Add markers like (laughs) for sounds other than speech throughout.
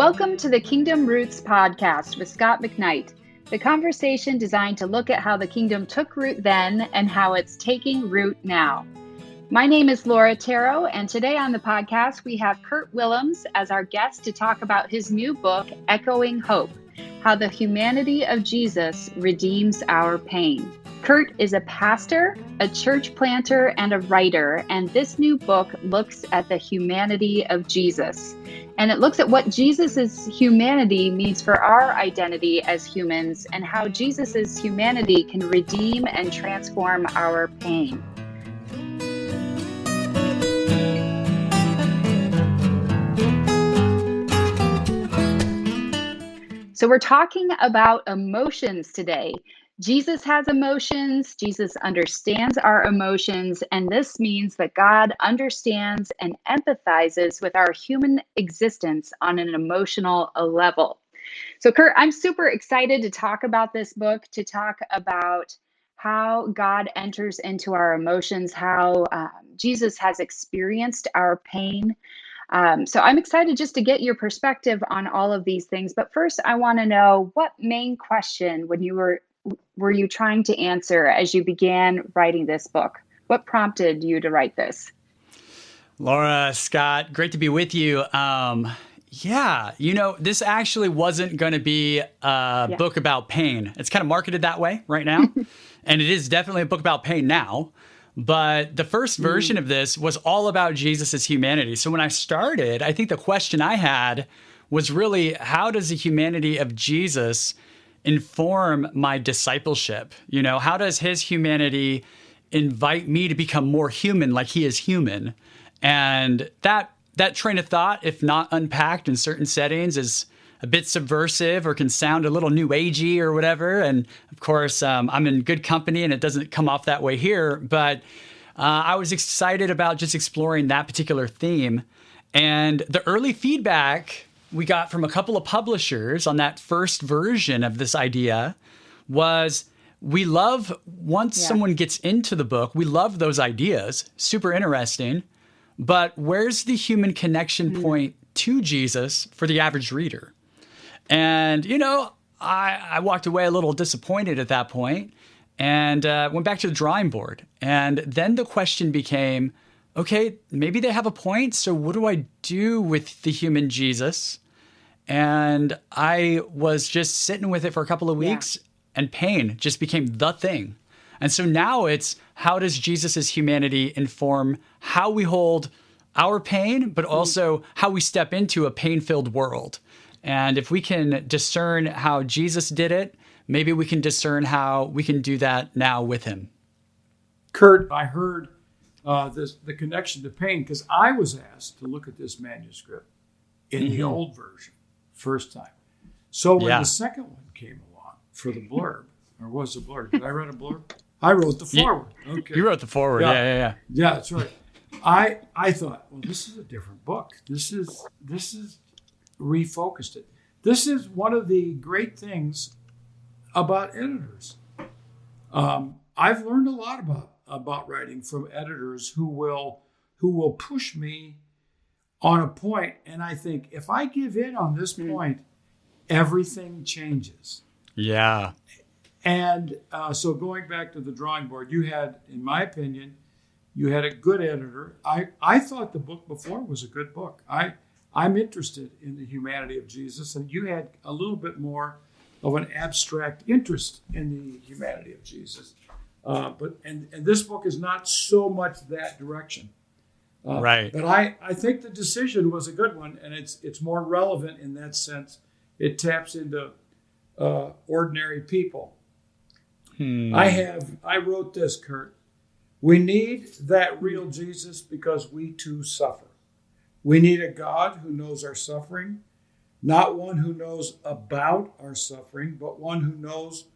Welcome to the Kingdom Roots podcast with Scot McKnight, the conversation designed to look at how the kingdom took root then and how it's taking root now. My name is Laura Tarro, and today on the podcast, we have Kurt Willems as our guest to talk about his new book, Echoing Hope How the Humanity of Jesus Redeems Our Pain. Kurt is a pastor, a church planter, and a writer, and this new book looks at the humanity of Jesus. And it looks at what Jesus' humanity means for our identity as humans and how Jesus' humanity can redeem and transform our pain. So, we're talking about emotions today. Jesus has emotions, Jesus understands our emotions, and this means that God understands and empathizes with our human existence on an emotional level. So, Kurt, I'm super excited to talk about this book, to talk about how God enters into our emotions, how um, Jesus has experienced our pain. Um, so I'm excited just to get your perspective on all of these things. But first, I want to know what main question, when you were were you trying to answer as you began writing this book? What prompted you to write this? Laura, Scot, great to be with you. Um, yeah, you know, this actually wasn't going to be a yeah. book about pain. It's kind of marketed that way right now. (laughs) and it is definitely a book about pain now. But the first hmm. version mm. of this was all about Jesus' humanity. So when I started, I think the question I had was really how does the humanity of Jesus inform my discipleship? You know, how does his humanity invite me to become more human like he is human? And that that train of thought, if not unpacked in certain settings, is a bit subversive or can sound a little new agey or whatever. And of course, um, I'm in good company and it doesn't come off that way here. But uh, I was excited about just exploring that particular theme. And the early feedback we got from a couple of publishers on that first version of this idea was we love once yeah. someone gets into the book, we love those ideas, super interesting. But where's the human connection mm-hmm. point to Jesus for the average reader? And, you know, I, I walked away a little disappointed at that point and uh, went back to the drawing board. And then the question became okay, maybe they have a point. So, what do I do with the human Jesus? And I was just sitting with it for a couple of weeks, yeah. and pain just became the thing. And so now it's how does Jesus' humanity inform how we hold our pain, but mm-hmm. also how we step into a pain filled world? And if we can discern how Jesus did it, maybe we can discern how we can do that now with him. Kurt, I heard uh, this, the connection to pain because I was asked to look at this manuscript in mm-hmm. the old version first time. So when yeah. the second one came along for the blurb, or was the blurb? Did I write a blurb? (laughs) I wrote the foreword. Okay. You wrote the foreword. Yeah, yeah, yeah. Yeah, yeah that's right. I I thought, well, this is a different book. This is this is refocused it. This is one of the great things about editors. Um, I've learned a lot about about writing from editors who will who will push me on a point, and I think if I give in on this hmm. point, everything changes. Yeah. And uh, so going back to the drawing board, you had, in my opinion, you had a good editor. I, I thought the book before was a good book. I I'm interested in the humanity of Jesus, and you had a little bit more of an abstract interest in the humanity of Jesus. Uh, but and and this book is not so much that direction. Uh, right. But I, I think the decision was a good one, and it's it's more relevant in that sense. It taps into uh, ordinary people. Hmm. I have I wrote this, Kurt. We need that real Jesus because we too suffer. We need a God who knows our suffering, not one who knows about our suffering, but one who knows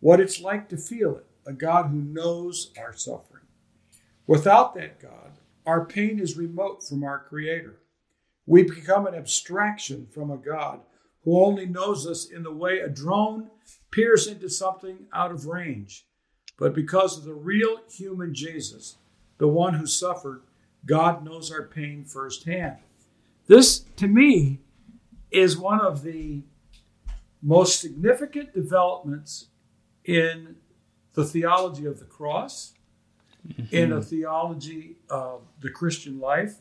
what it's like to feel it, a God who knows our suffering. Without that God, our pain is remote from our Creator. We become an abstraction from a God who only knows us in the way a drone peers into something out of range. But because of the real human Jesus, the one who suffered, God knows our pain firsthand. This, to me, is one of the most significant developments in the theology of the cross, mm-hmm. in a theology of the Christian life,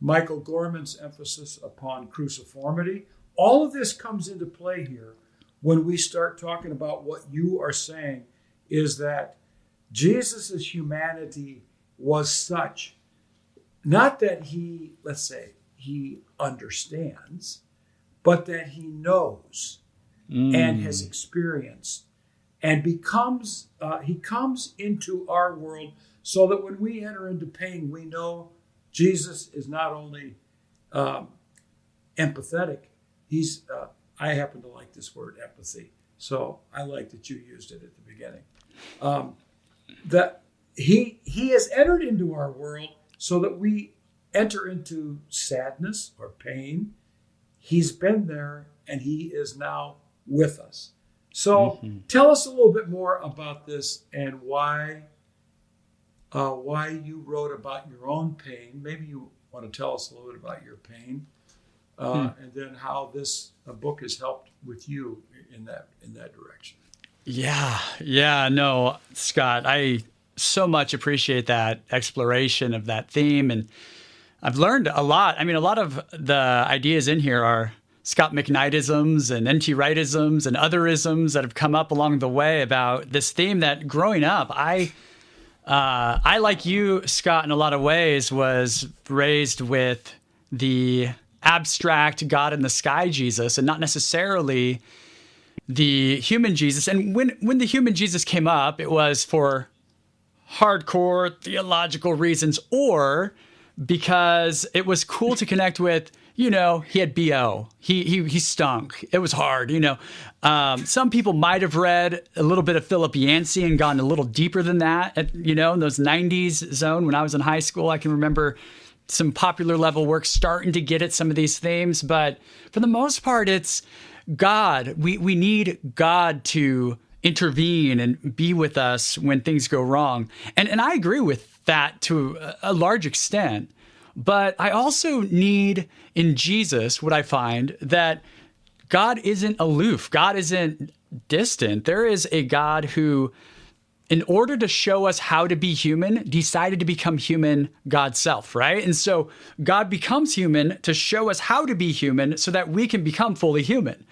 Michael Gorman's emphasis upon cruciformity. All of this comes into play here when we start talking about what you are saying is that Jesus' humanity was such, not that he, let's say, he understands, but that he knows mm. and has experienced and becomes, uh, he comes into our world so that when we enter into pain, we know Jesus is not only um, empathetic, he's, uh, I happen to like this word empathy. So I like that you used it at the beginning. Um, that he he has entered into our world so that we enter into sadness or pain. He's been there and he is now with us. So mm-hmm. tell us a little bit more about this and why uh, why you wrote about your own pain. Maybe you want to tell us a little bit about your pain, uh, hmm. and then how this uh, book has helped with you in that in that direction. Yeah, yeah, no, Scot, I so much appreciate that exploration of that theme, and I've learned a lot. I mean, a lot of the ideas in here are Scot McKnightisms and N.T. Wrightisms and otherisms that have come up along the way about this theme that growing up, I uh, I, like you, Scot, in a lot of ways, was raised with the abstract God in the sky Jesus and not necessarily the human Jesus. And when, when the human Jesus came up, it was for hardcore theological reasons or because it was cool to connect with you know, he had BO. He he he stunk. It was hard, you know. Um, some people might have read a little bit of Philip Yancey and gone a little deeper than that. At, you know, in those '90s zone when I was in high school, I can remember some popular level work starting to get at some of these themes. But for the most part, it's God. We we need God to intervene and be with us when things go wrong. And and I agree with that to a large extent. But I also need in Jesus what I find that God isn't aloof, God isn't distant. There is a God who, in order to show us how to be human, decided to become human God's self, right? And so God becomes human to show us how to be human so that we can become fully human.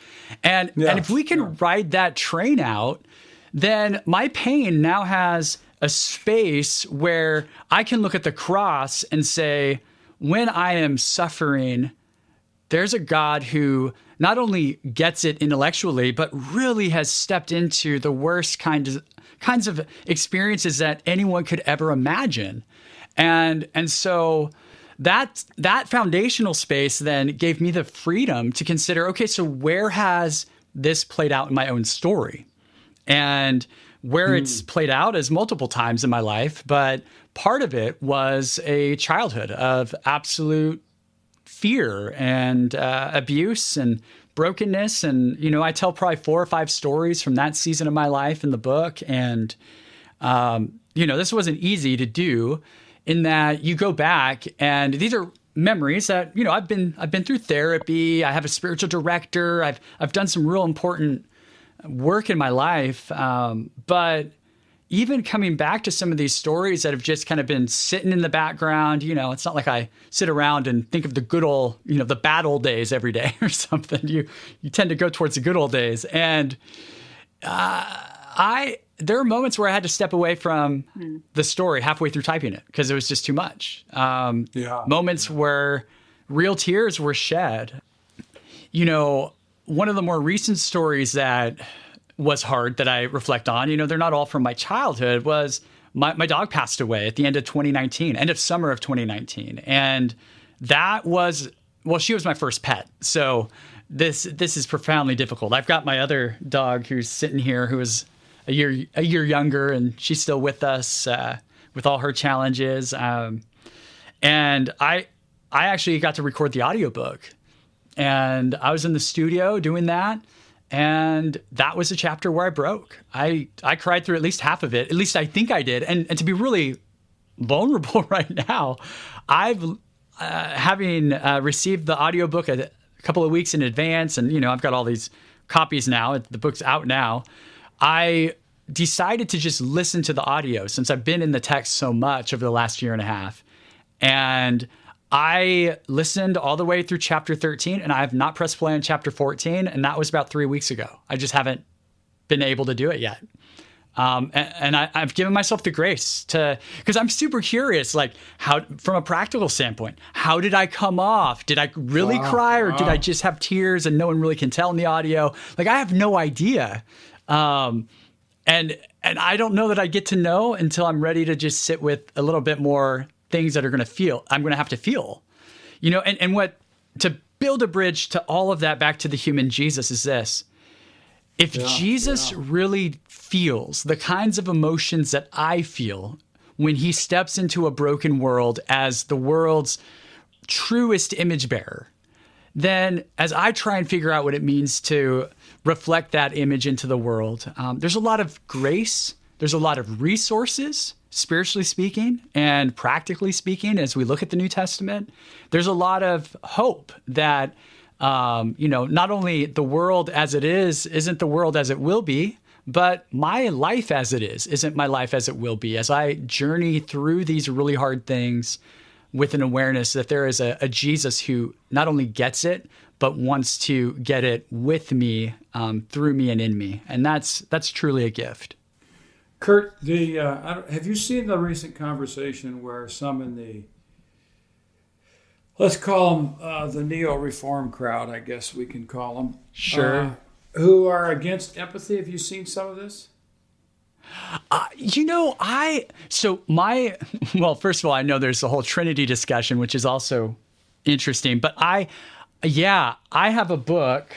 And, yeah, and if we can yeah. ride that train out, then my pain now has a space where I can look at the cross and say, when I am suffering, there's a God who not only gets it intellectually, but really has stepped into the worst kinds of, kinds of experiences that anyone could ever imagine. And and so that that foundational space then gave me the freedom to consider, okay, so where has this played out in my own story? And where mm. it's played out is multiple times in my life, but part of it was a childhood of absolute fear and uh, abuse and brokenness. And, you know, I tell probably four or five stories from that season of my life in the book. And, um, you know, this wasn't easy to do in that you go back and these are memories that you know I've been I've been through therapy. I have a spiritual director. I've I've done some real important work in my life. Um, but even coming back to some of these stories that have just kind of been sitting in the background, you know, it's not like I sit around and think of the good old, you know, the bad old days every day (laughs) or something. You you tend to go towards the good old days, and uh, I there are moments where I had to step away from mm. the story halfway through typing it because it was just too much. Um, yeah. Moments yeah. where real tears were shed. You know, one of the more recent stories that was hard that I reflect on, you know, they're not all from my childhood, was my, my dog passed away at the end of 2019, end of summer of 2019. And that was, well, she was my first pet. So this this is profoundly difficult. I've got my other dog who's sitting here who is a year a year younger, and she's still with us uh, with all her challenges. Um, and I I actually got to record the audiobook and I was in the studio doing that. And that was a chapter where I broke. I, I cried through at least half of it. At least I think I did. And, and to be really vulnerable (laughs) right now, I've, uh, having uh, received the audiobook a a couple of weeks in advance, and you know, I've got all these copies now. The book's out now. I decided to just listen to the audio since I've been in the text so much over the last year and a half. And I listened all the way through chapter 13 and I have not pressed play on chapter 14. And that was about three weeks ago. I just haven't been able to do it yet. Um, and, and I, have given myself the grace to, because I'm super curious, like how, from a practical standpoint, how did I come off? Did I really wow, cry, or wow. did I just have tears and no one really can tell in the audio? Like I have no idea, um, and and I don't know that I get to know until I'm ready to just sit with a little bit more things that are going to feel. I'm going to have to feel, you know, and and what to build a bridge to all of that back to the human Jesus is this if yeah, Jesus yeah. really feels the kinds of emotions that I feel when he steps into a broken world as the world's truest image bearer, then as I try and figure out what it means to reflect that image into the world, um, there's a lot of grace, there's a lot of resources, spiritually speaking and practically speaking, as we look at the New Testament. There's a lot of hope that um, you know, not only the world as it is isn't the world as it will be, but my life as it is isn't my life as it will be. As I journey through these really hard things with an awareness that there is a, a Jesus who not only gets it, but wants to get it with me, um, through me, and in me, and that's that's truly a gift. Kurt, the uh, have you seen the recent conversation where some in the let's call them uh, the neo reform crowd, I guess we can call them. Sure. Uh, who are against empathy? Have you seen some of this? Uh, you know, I so my well, first of all, I know there's the whole Trinity discussion, which is also interesting. But I, yeah, I have a book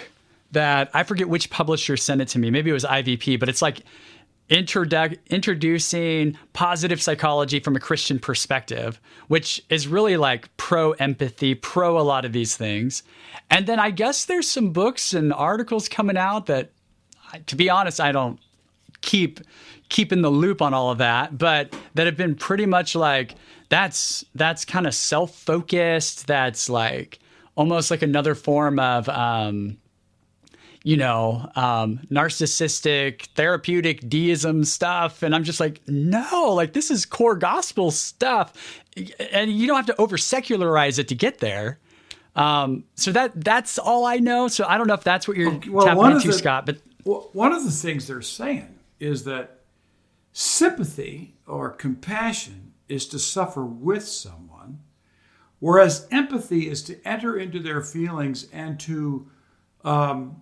that I forget which publisher sent it to me. Maybe it was IVP, but it's like introdu- introducing positive psychology from a Christian perspective, which is really like pro empathy, pro a lot of these things. And then I guess there's some books and articles coming out that, to be honest, I don't keep keep in the loop on all of that, but that have been pretty much like that's that's kind of self focused. That's like almost like another form of um, you know, um, narcissistic, therapeutic deism stuff. And I'm just like, no, like this is core gospel stuff. And you don't have to over secularize it to get there. Um, so that that's all I know. So I don't know if that's what you're well, tapping into, the, Scot. But one of the things they're saying is that sympathy or compassion is to suffer with someone, whereas empathy is to enter into their feelings and to um,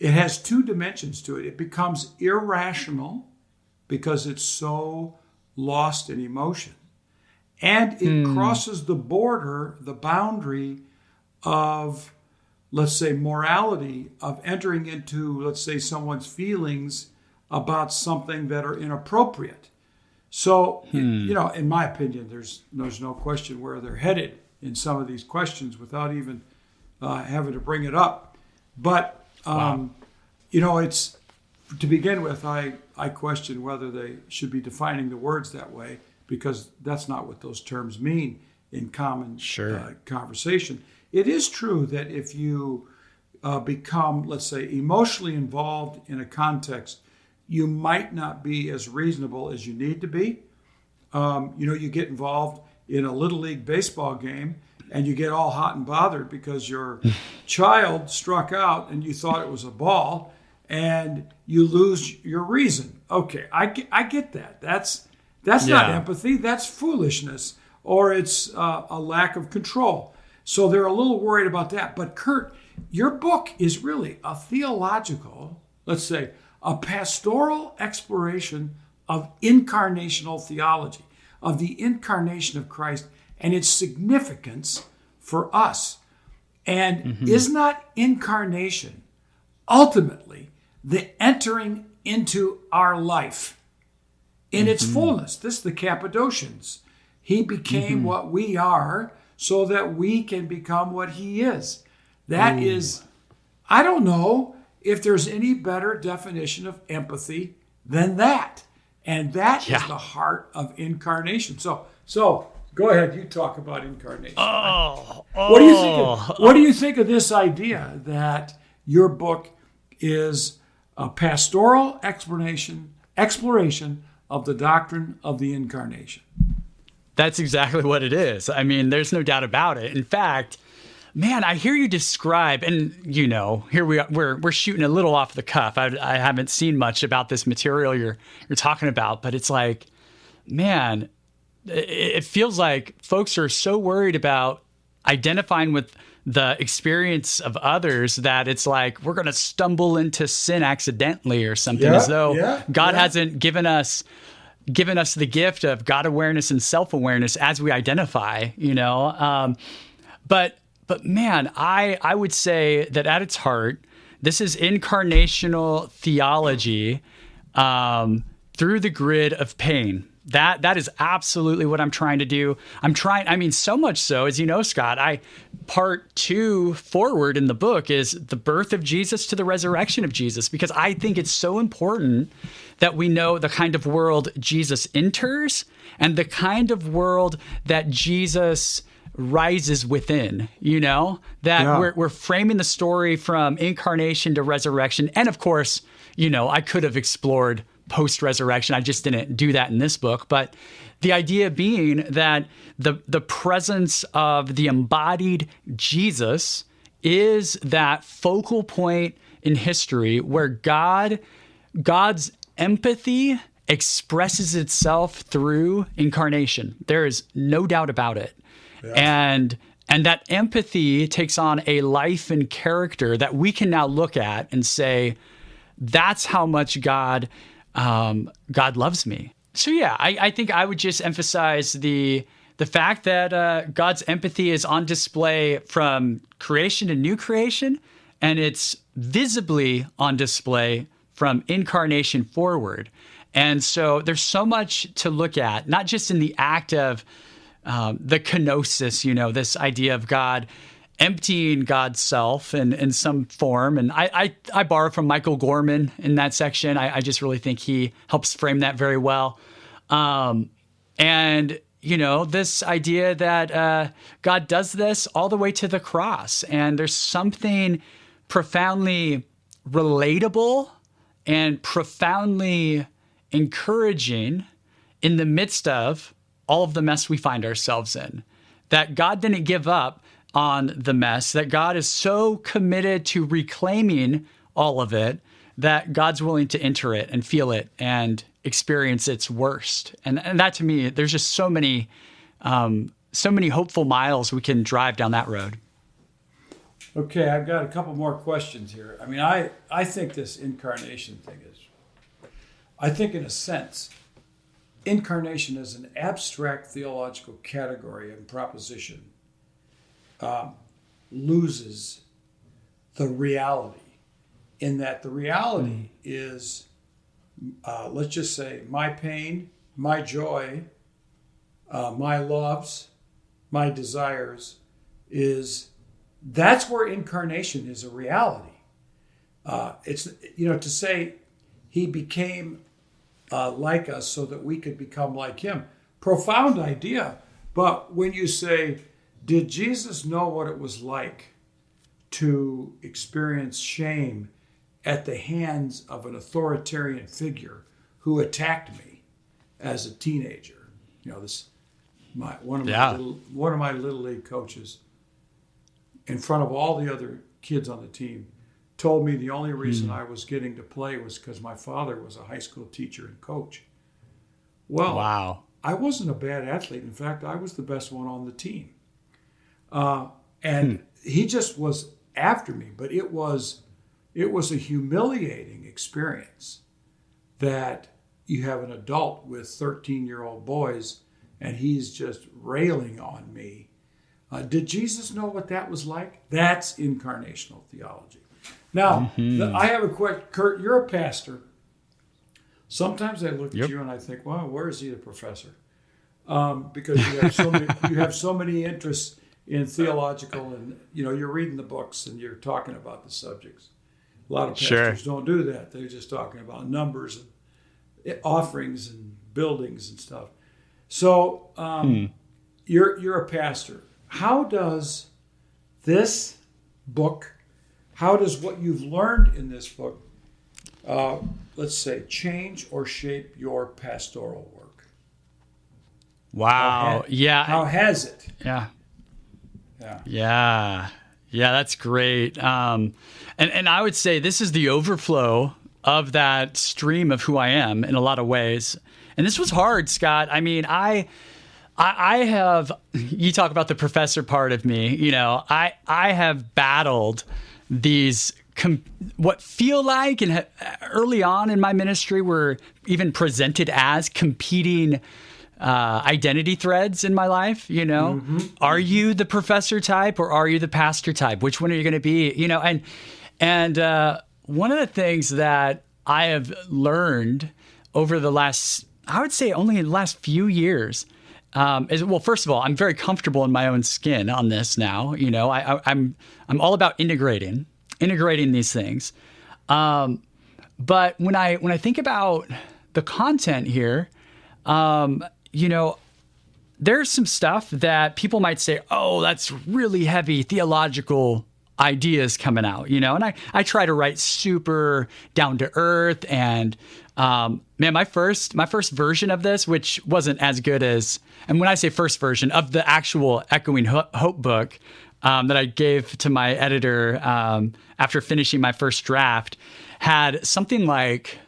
it has two dimensions to it. It becomes irrational because it's so lost in emotion. And it mm. crosses the border, the boundary of, let's say, morality, of entering into, let's say, someone's feelings about something that are inappropriate. So, hmm. you know, in my opinion, there's there's no question where they're headed in some of these questions without even uh, having to bring it up. But um. You know, it's to begin with, I, I question whether they should be defining the words that way because that's not what those terms mean in common sure. uh, conversation. It is true that if you uh, become, let's say, emotionally involved in a context, you might not be as reasonable as you need to be. Um, you know, you get involved in a little league baseball game and you get all hot and bothered because your (laughs) child struck out and you thought it was a ball and you lose your reason. Okay, I get, I get that. That's that's yeah. not empathy. That's foolishness, or it's uh, a lack of control. So they're a little worried about that. But Kurt, your book is really a theological, let's say, a pastoral exploration of incarnational theology, of the incarnation of Christ and its significance for us. And mm-hmm. is not incarnation ultimately the entering into our life in mm-hmm. its fullness? This is the Cappadocians. He became mm-hmm. what we are so that we can become what he is. That Ooh. is, I don't know if there's any better definition of empathy than that. And that yeah. is the heart of incarnation. So, so Go ahead. You talk about incarnation. Oh, oh. What do you think? Of, oh. what do you think of this idea that your book is a pastoral explanation exploration of the doctrine of the incarnation? That's exactly what it is. I mean, there's no doubt about it. In fact, man, I hear you describe, and you know, here we are, we're we're shooting a little off the cuff. I, I haven't seen much about this material you're you're talking about, but it's like, man, it feels like folks are so worried about identifying with the experience of others that it's like we're going to stumble into sin accidentally or something yeah, as though yeah, God yeah. hasn't given us given us the gift of God awareness and self awareness as we identify, you know. Um, but but man, I I would say that at its heart, this is incarnational theology um, through the grid of pain. That that is absolutely what I'm trying to do. I'm trying. I mean, so much so, as you know, Scot. I part two forward in the book is the birth of Jesus to the resurrection of Jesus because I think it's so important that we know the kind of world Jesus enters and the kind of world that Jesus rises within, you know, that yeah. we're, we're framing the story from incarnation to resurrection. And of course, you know, I could have explored post resurrection. I just didn't do that in this book. But the idea being that the, the presence of the embodied Jesus is that focal point in history where God, God's empathy expresses itself through incarnation. There is no doubt about it. Yeah. And and that empathy takes on a life and character that we can now look at and say, that's how much God um, God loves me. So yeah, I, I, think I would just emphasize the the fact that uh, God's empathy is on display from creation to new creation, and it's visibly on display from incarnation forward. And so there's so much to look at, not just in the act of um, the kenosis, you know, this idea of God emptying God's self in, in some form. And I, I, I borrow from Michael Gorman in that section. I, I just really think he helps frame that very well. Um, and, you know, this idea that uh, God does this all the way to the cross. And there's something profoundly relatable and profoundly encouraging in the midst of all of the mess we find ourselves in. That God didn't give up on the mess, that God is so committed to reclaiming all of it that God's willing to enter it and feel it and experience its worst. And, and that to me, there's just so many, um, so many hopeful miles we can drive down that road. Okay, I've got a couple more questions here. I mean, I, I think this incarnation thing is, I think in a sense, incarnation is an abstract theological category and proposition um, loses the reality in that the reality is, uh, let's just say, my pain, my joy, uh, my loves, my desires is that's where incarnation is a reality. Uh, it's you know to say he became uh, like us so that we could become like him. Profound idea, but when you say did Jesus know what it was like to experience shame at the hands of an authoritarian figure who attacked me as a teenager? You know, this my one of my yeah. little, one of my little league coaches in front of all the other kids on the team told me the only reason mm. I was getting to play was because my father was a high school teacher and coach. Well, wow. I wasn't a bad athlete. In fact, I was the best one on the team. Uh, and hmm. he just was after me, but it was it was a humiliating experience that you have an adult with 13 year old boys and he's just railing on me. Uh, did Jesus know what that was like? That's incarnational theology. Now, mm-hmm. the, I have a question. Kurt, you're a pastor. Sometimes I look yep. at you and I think, wow, where is he the professor? Um, because you have so many, you have so many interests in theological and you know you're reading the books and you're talking about the subjects a lot of pastors sure. don't do that they're just talking about numbers and offerings and buildings and stuff so um, hmm. you're you're a pastor. How does this book, how does what you've learned in this book, uh, let's say, change or shape your pastoral work? Wow. How ha- yeah. How has it? Yeah. Yeah. Yeah. Yeah, that's great. Um, and, and I would say this is the overflow of that stream of who I am in a lot of ways. And this was hard, Scot. I mean, I, I, have. You talk about the professor part of me. You know, I I have battled these com- what feel like and ha- early on in my ministry were even presented as competing uh, identity threads in my life. You know, mm-hmm. are you the professor type or are you the pastor type? Which one are you going to be? You know, and and uh, one of the things that I have learned over the last, I would say, only in the last few years. Um, is well, first of all, I'm very comfortable in my own skin on this now. You know, I, I, I'm I'm all about integrating, integrating these things. Um, but when I when I think about the content here, um, you know, there's some stuff that people might say, oh, that's really heavy theological ideas coming out, you know, and I, I try to write super down to earth and um, man, my first my first version of this, which wasn't as good as, and when I say first version of the actual Echoing Hope book um, that I gave to my editor um, after finishing my first draft, had something like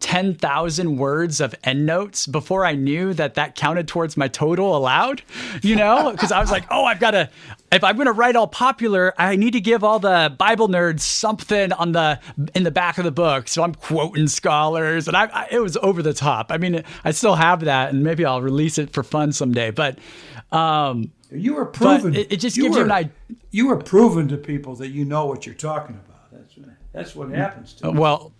10,000 words of endnotes before I knew that that counted towards my total allowed, you know? (laughs) Because I was like, oh, I've got to, if I'm going to write all popular, I need to give all the Bible nerds something on the, in the back of the book. So I'm quoting scholars and I, I it was over the top. I mean, I still have that and maybe I'll release it for fun someday. But, um, you were proven. It, it, just gives were, you an idea. You were proven to people that you know what you're talking about. That's, that's what happens to Well,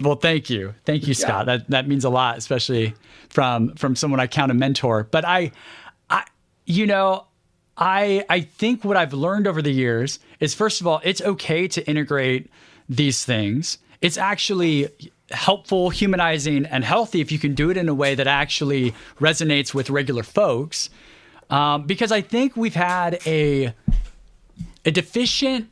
well, thank you, thank you, Scot. Yeah. That that means a lot, especially from from someone I count a mentor. But I, I, you know, I I think what I've learned over the years is first of all, it's okay to integrate these things. It's actually helpful, humanizing, and healthy if you can do it in a way that actually resonates with regular folks. Um, because I think we've had a a deficient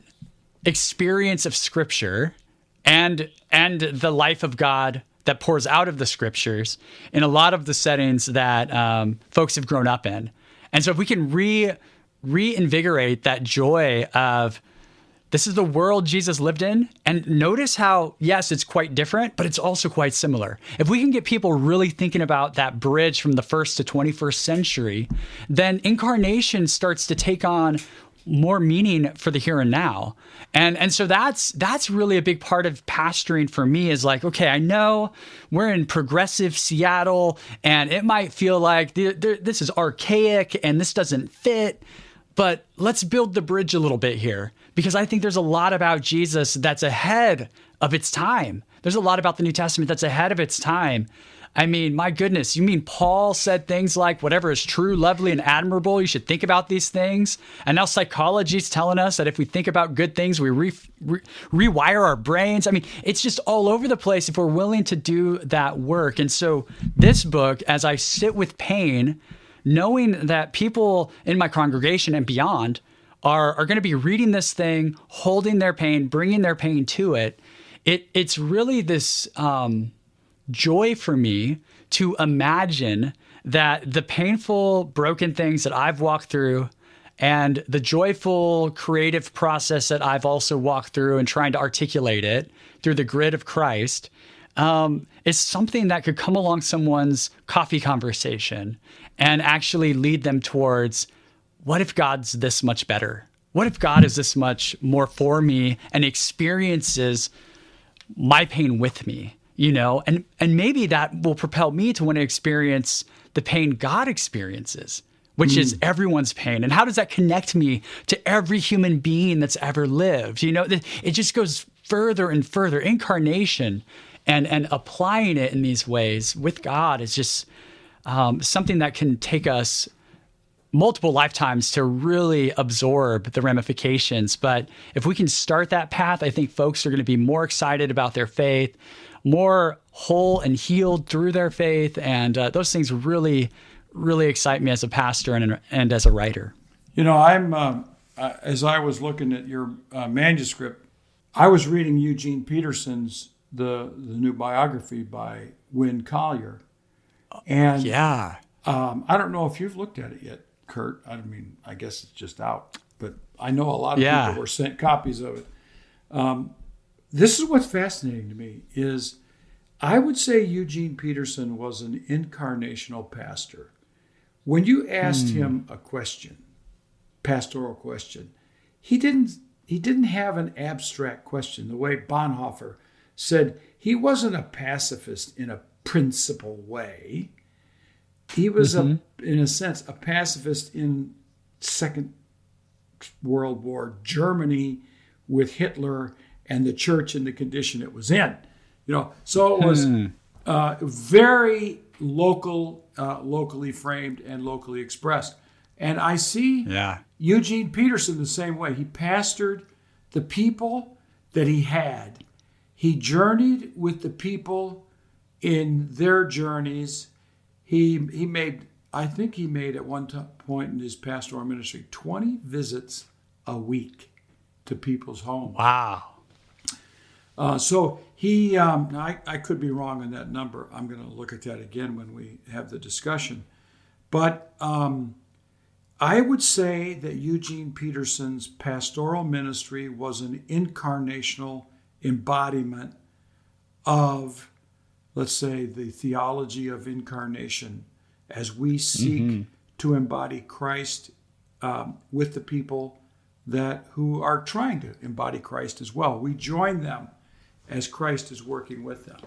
experience of Scripture and and the life of God that pours out of the scriptures in a lot of the settings that um, folks have grown up in. And so if we can re reinvigorate that joy of this is the world Jesus lived in. And notice how, yes, it's quite different, but it's also quite similar. If we can get people really thinking about that bridge from the first to 21st century, then incarnation starts to take on more meaning for the here and now. And and so that's that's really a big part of pastoring for me is like, okay, I know we're in progressive Seattle and it might feel like the, the, this is archaic and this doesn't fit, but let's build the bridge a little bit here because I think there's a lot about Jesus that's ahead of its time. There's a lot about the New Testament that's ahead of its time. I mean, my goodness, you mean Paul said things like, whatever is true, lovely, and admirable, you should think about these things. And now psychology is telling us that if we think about good things, we re- re- rewire our brains. I mean, it's just all over the place if we're willing to do that work. And so, this book, as I sit with pain, knowing that people in my congregation and beyond are, are going to be reading this thing, holding their pain, bringing their pain to it, it it's really this. Um, joy for me to imagine that the painful, broken things that I've walked through and the joyful creative process that I've also walked through and trying to articulate it through the grid of Christ um, is something that could come along someone's coffee conversation and actually lead them towards what if God's this much better? What if God is this much more for me and experiences my pain with me? You know and and maybe that will propel me to want to experience the pain god experiences which mm. is everyone's pain and how does that connect me to every human being that's ever lived you know it just goes further and further incarnation and and applying it in these ways with god is just um, something that can take us multiple lifetimes to really absorb the ramifications. But if we can start that path, I think folks are going to be more excited about their faith, more whole and healed through their faith. And uh, those things really, really excite me as a pastor and, and as a writer. You know, I'm uh, as I was looking at your uh, manuscript, I was reading Eugene Peterson's the the new biography by Winn Collier, and yeah, um, I don't know if you've looked at it yet, Kurt. I mean, I guess it's just out, but I know a lot of yeah. people were sent copies of it. Um, this is what's fascinating to me is I would say Eugene Peterson was an incarnational pastor. When you asked hmm. him a question, pastoral question, he didn't he didn't have an abstract question the way Bonhoeffer said he wasn't a pacifist in a principle way. He was mm-hmm. a in a sense a pacifist in second world war Germany with Hitler and the church in the condition it was in. You know, so it was hmm. uh, very local, uh, locally framed and locally expressed. And I see yeah. Eugene Peterson the same way. He pastored the people that he had. He journeyed with the people in their journeys. He he made I think he made at one point in his pastoral ministry 20 visits a week to people's homes. Wow. Uh, so he, um, I, I could be wrong on that number. I'm going to look at that again when we have the discussion. But um, I would say that Eugene Peterson's pastoral ministry was an incarnational embodiment of, let's say, the theology of incarnation as we seek mm-hmm. to embody Christ um, with the people that who are trying to embody Christ as well. We join them as Christ is working with them.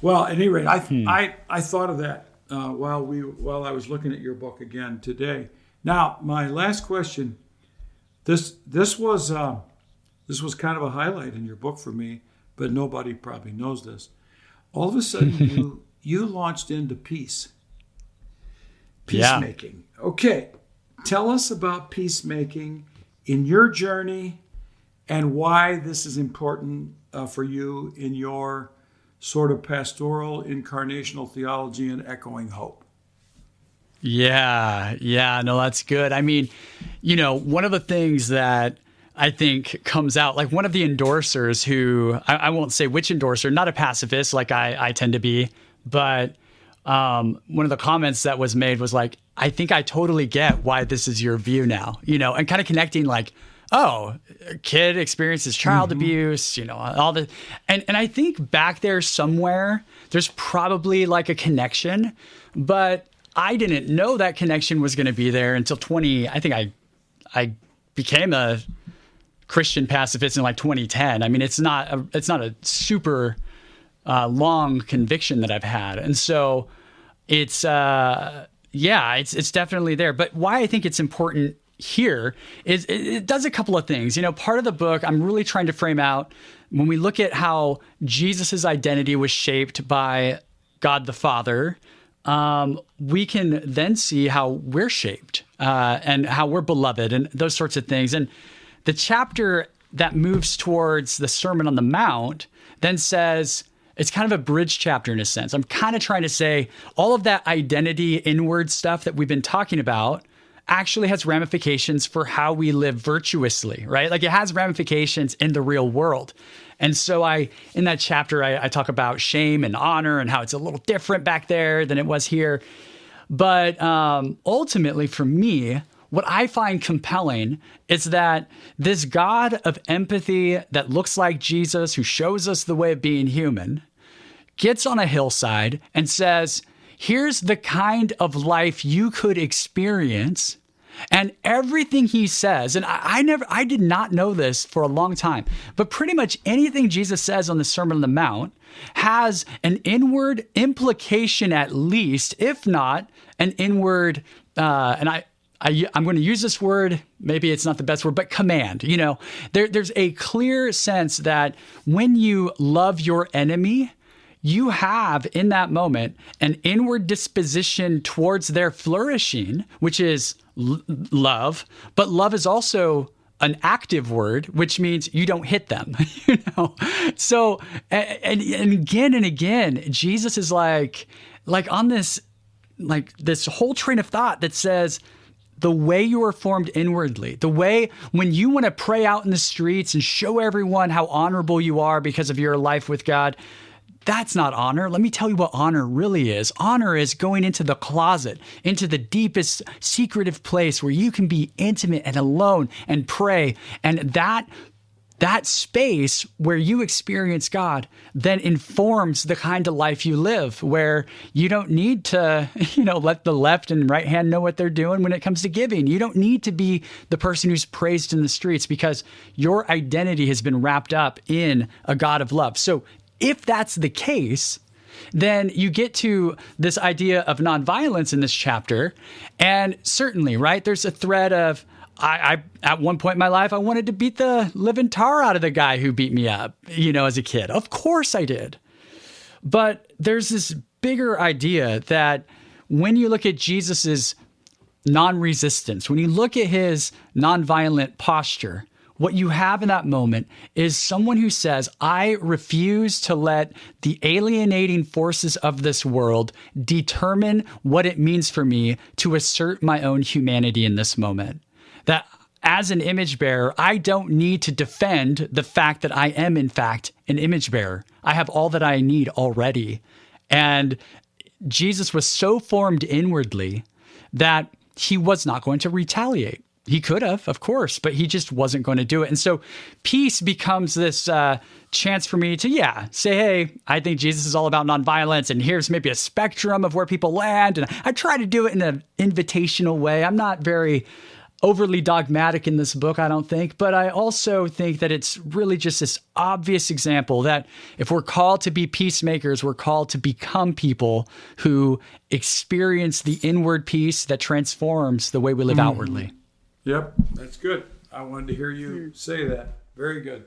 Well, at any rate, I hmm. I, I thought of that uh, while we while I was looking at your book again today. Now, my last question. This this was uh, this was kind of a highlight in your book for me, but nobody probably knows this. All of a sudden, (laughs) you you launched into peace, peacemaking. Yeah. Okay, tell us about peacemaking in your journey and why this is important uh, for you in your sort of pastoral incarnational theology and echoing hope. Yeah, yeah, no, that's good. I mean, you know, one of the things that I think comes out like one of the endorsers who I, I won't say which endorser, not a pacifist like I, I tend to be, but um, one of the comments that was made was like, I think I totally get why this is your view now, you know, and kind of connecting like, oh, kid experiences child mm-hmm. abuse, you know, all the, and and I think back there somewhere, there's probably like a connection, but I didn't know that connection was going to be there until 20. I think I, I became a Christian pacifist in like 2010. I mean, it's not a, it's not a super uh, long conviction that I've had, and so it's uh, yeah, it's it's definitely there. But why I think it's important here is it, it does a couple of things. You know, part of the book I'm really trying to frame out when we look at how Jesus's identity was shaped by God the Father. Um, we can then see how we're shaped uh, and how we're beloved and those sorts of things. And the chapter that moves towards the Sermon on the Mount then says, it's kind of a bridge chapter in a sense. I'm kind of trying to say all of that identity inward stuff that we've been talking about actually has ramifications for how we live virtuously, right? Like it has ramifications in the real world. And so I, in that chapter, I, I, talk about shame and honor and how it's a little different back there than it was here. But um, ultimately, for me, what I find compelling is that this God of empathy that looks like Jesus, who shows us the way of being human, gets on a hillside and says, Here's the kind of life you could experience. And everything he says, and I, I, never, I did not know this for a long time, but pretty much anything Jesus says on the Sermon on the Mount has an inward implication, at least, if not an inward, uh, and I, I, am going to use this word. Maybe it's not the best word, but command. You know, there, there's a clear sense that when you love your enemy, you have in that moment an inward disposition towards their flourishing, which is l- love, but love is also an active word, which means you don't hit them, (laughs) you know? So, and, and again and again, Jesus is like, like on this like this whole train of thought that says the way you are formed inwardly, the way when you want to pray out in the streets and show everyone how honorable you are because of your life with God, that's not honor. Let me tell you what honor really is. Honor is going into the closet, into the deepest secretive place where you can be intimate and alone and pray. And that that space where you experience God then informs the kind of life you live, where you don't need to, (laughs) you know, let the left and right hand know what they're doing when it comes to giving. You don't need to be the person who's praised in the streets because your identity has been wrapped up in a God of love. So if that's the case, then you get to this idea of nonviolence in this chapter. And certainly, right, there's a thread of, I, I, at one point in my life I wanted to beat the living tar out of the guy who beat me up, you know, as a kid. Of course I did. But there's this bigger idea that when you look at Jesus's non-resistance, when you look at his nonviolent posture, what you have in that moment is someone who says, I refuse to let the alienating forces of this world determine what it means for me to assert my own humanity in this moment that as an image bearer, I don't need to defend the fact that I am, in fact, an image bearer. I have all that I need already. And Jesus was so formed inwardly that he was not going to retaliate. He could have, of course, but he just wasn't going to do it. And so peace becomes this uh, chance for me to, yeah, say, hey, I think Jesus is all about nonviolence, and here's maybe a spectrum of where people land. And I try to do it in an invitational way. I'm not very overly dogmatic in this book, I don't think, but I also think that it's really just this obvious example that if we're called to be peacemakers, we're called to become people who experience the inward peace that transforms the way we live mm. outwardly. Yep, that's good. I wanted to hear you say that. Very good.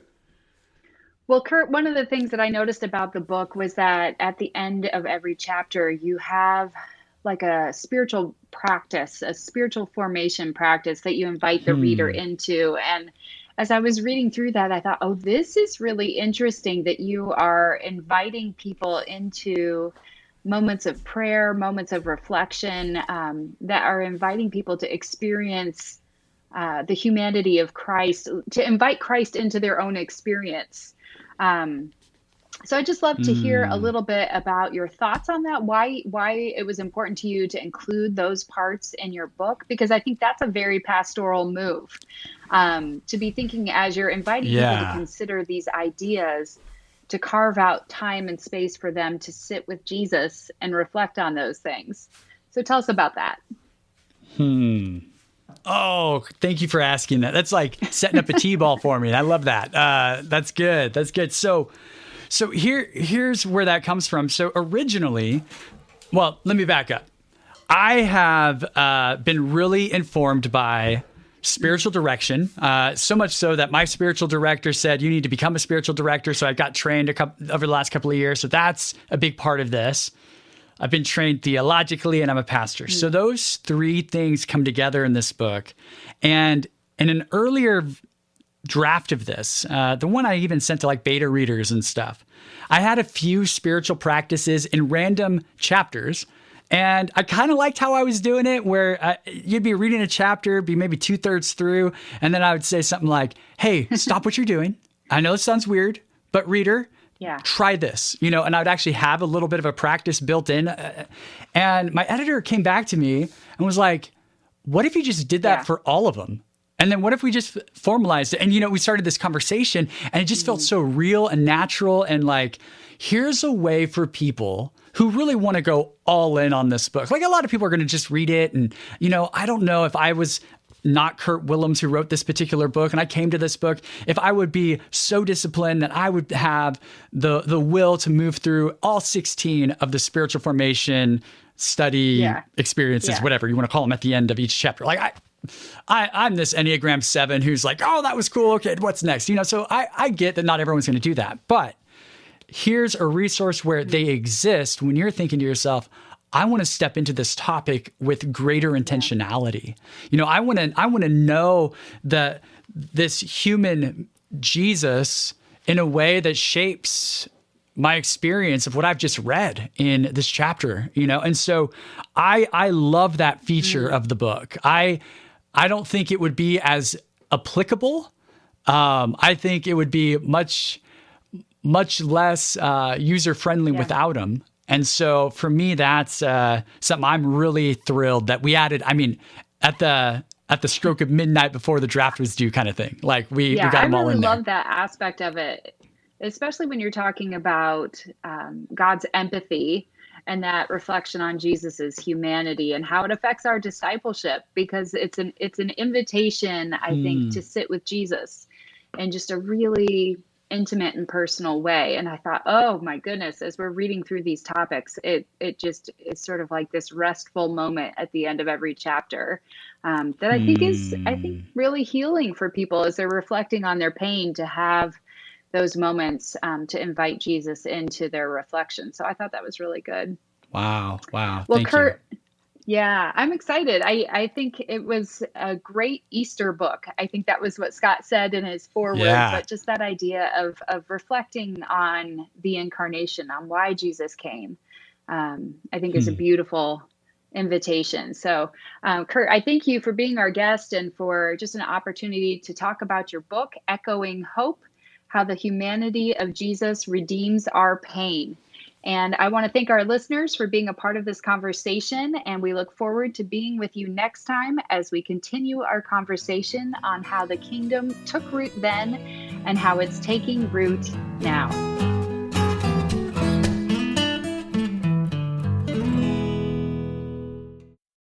Well, Kurt, one of the things that I noticed about the book was that at the end of every chapter, you have like a spiritual practice, a spiritual formation practice that you invite the hmm. reader into. And as I was reading through that, I thought, oh, this is really interesting that you are inviting people into moments of prayer, moments of reflection um, that are inviting people to experience uh, the humanity of Christ, to invite Christ into their own experience. Um, so I just love to hear a hmm. little bit about your thoughts on that. Why why it was important to you to include those parts in your book because I think that's a very pastoral move. Um, to be thinking as you're inviting yeah. people to consider these ideas, to carve out time and space for them to sit with Jesus and reflect on those things. So tell us about that. Hmm. Oh, thank you for asking that. That's like setting up a T-ball for me. I love that. Uh, that's good. That's good. So so here, here's where that comes from. So originally, well, let me back up. I have uh, been really informed by spiritual direction. Uh, so much so that my spiritual director said, You need to become a spiritual director. So I got trained a couple, over the last couple of years. So that's a big part of this. I've been trained theologically and I'm a pastor. Mm-hmm. So those three things come together in this book. And in an earlier draft of this, uh, the one I even sent to like beta readers and stuff, I had a few spiritual practices in random chapters. And I kind of liked how I was doing it, where uh, you'd be reading a chapter, be maybe two thirds through, and then I would say something like, Hey, stop what you're doing. I know it sounds weird, but reader, yeah. try this, you know, and I would actually have a little bit of a practice built in. Uh, and my editor came back to me and was like, What if you just did that yeah. for all of them? And then what if we just formalized it? And you know, we started this conversation and it just felt so real and natural and like here's a way for people who really want to go all in on this book. Like a lot of people are going to just read it and you know, I don't know if I was not Kurt Willems who wrote this particular book and I came to this book if I would be so disciplined that I would have the the will to move through all 16 of the spiritual formation study yeah. experiences yeah. whatever you want to call them at the end of each chapter like I I, I'm this Enneagram 7 who's like, oh, that was cool. Okay, what's next? You know, so I, I get that not everyone's going to do that. But here's a resource where they exist when you're thinking to yourself, I want to step into this topic with greater intentionality. You know, I want to I want to know that this human Jesus in a way that shapes my experience of what I've just read in this chapter, you know. And so I I love that feature mm. of the book. I I don't think it would be as applicable. Um, I think it would be much much less uh, user friendly yeah. without them. And so for me, that's uh, something I'm really thrilled that we added. I mean, at the at the stroke of midnight before the draft was due, kind of thing. Like we, yeah, we got them I really all in love that aspect of it, especially when you're talking about um, God's empathy and that reflection on Jesus's humanity and how it affects our discipleship because it's an it's an invitation I mm. think to sit with Jesus and just a really intimate and personal way and i thought oh my goodness as we're reading through these topics it it just is sort of like this restful moment at the end of every chapter um, that i think mm. is i think hmm. really healing for people as they're reflecting on their pain to have those moments um, to invite jesus into their reflection so i thought that was really good wow wow well Thank kurt you. Yeah, I'm excited. I, I think it was a great Easter book. I think that was what Scot said in his foreword, yeah. but just that idea of, of reflecting on the incarnation, on why Jesus came, um, I think is a hmm. beautiful invitation. So, um, Kurt, I thank you for being our guest and for just an opportunity to talk about your book, Echoing Hope How the Humanity of Jesus Redeems Our Pain. And I want to thank our listeners for being a part of this conversation. And we look forward to being with you next time as we continue our conversation on how the kingdom took root then and how it's taking root now.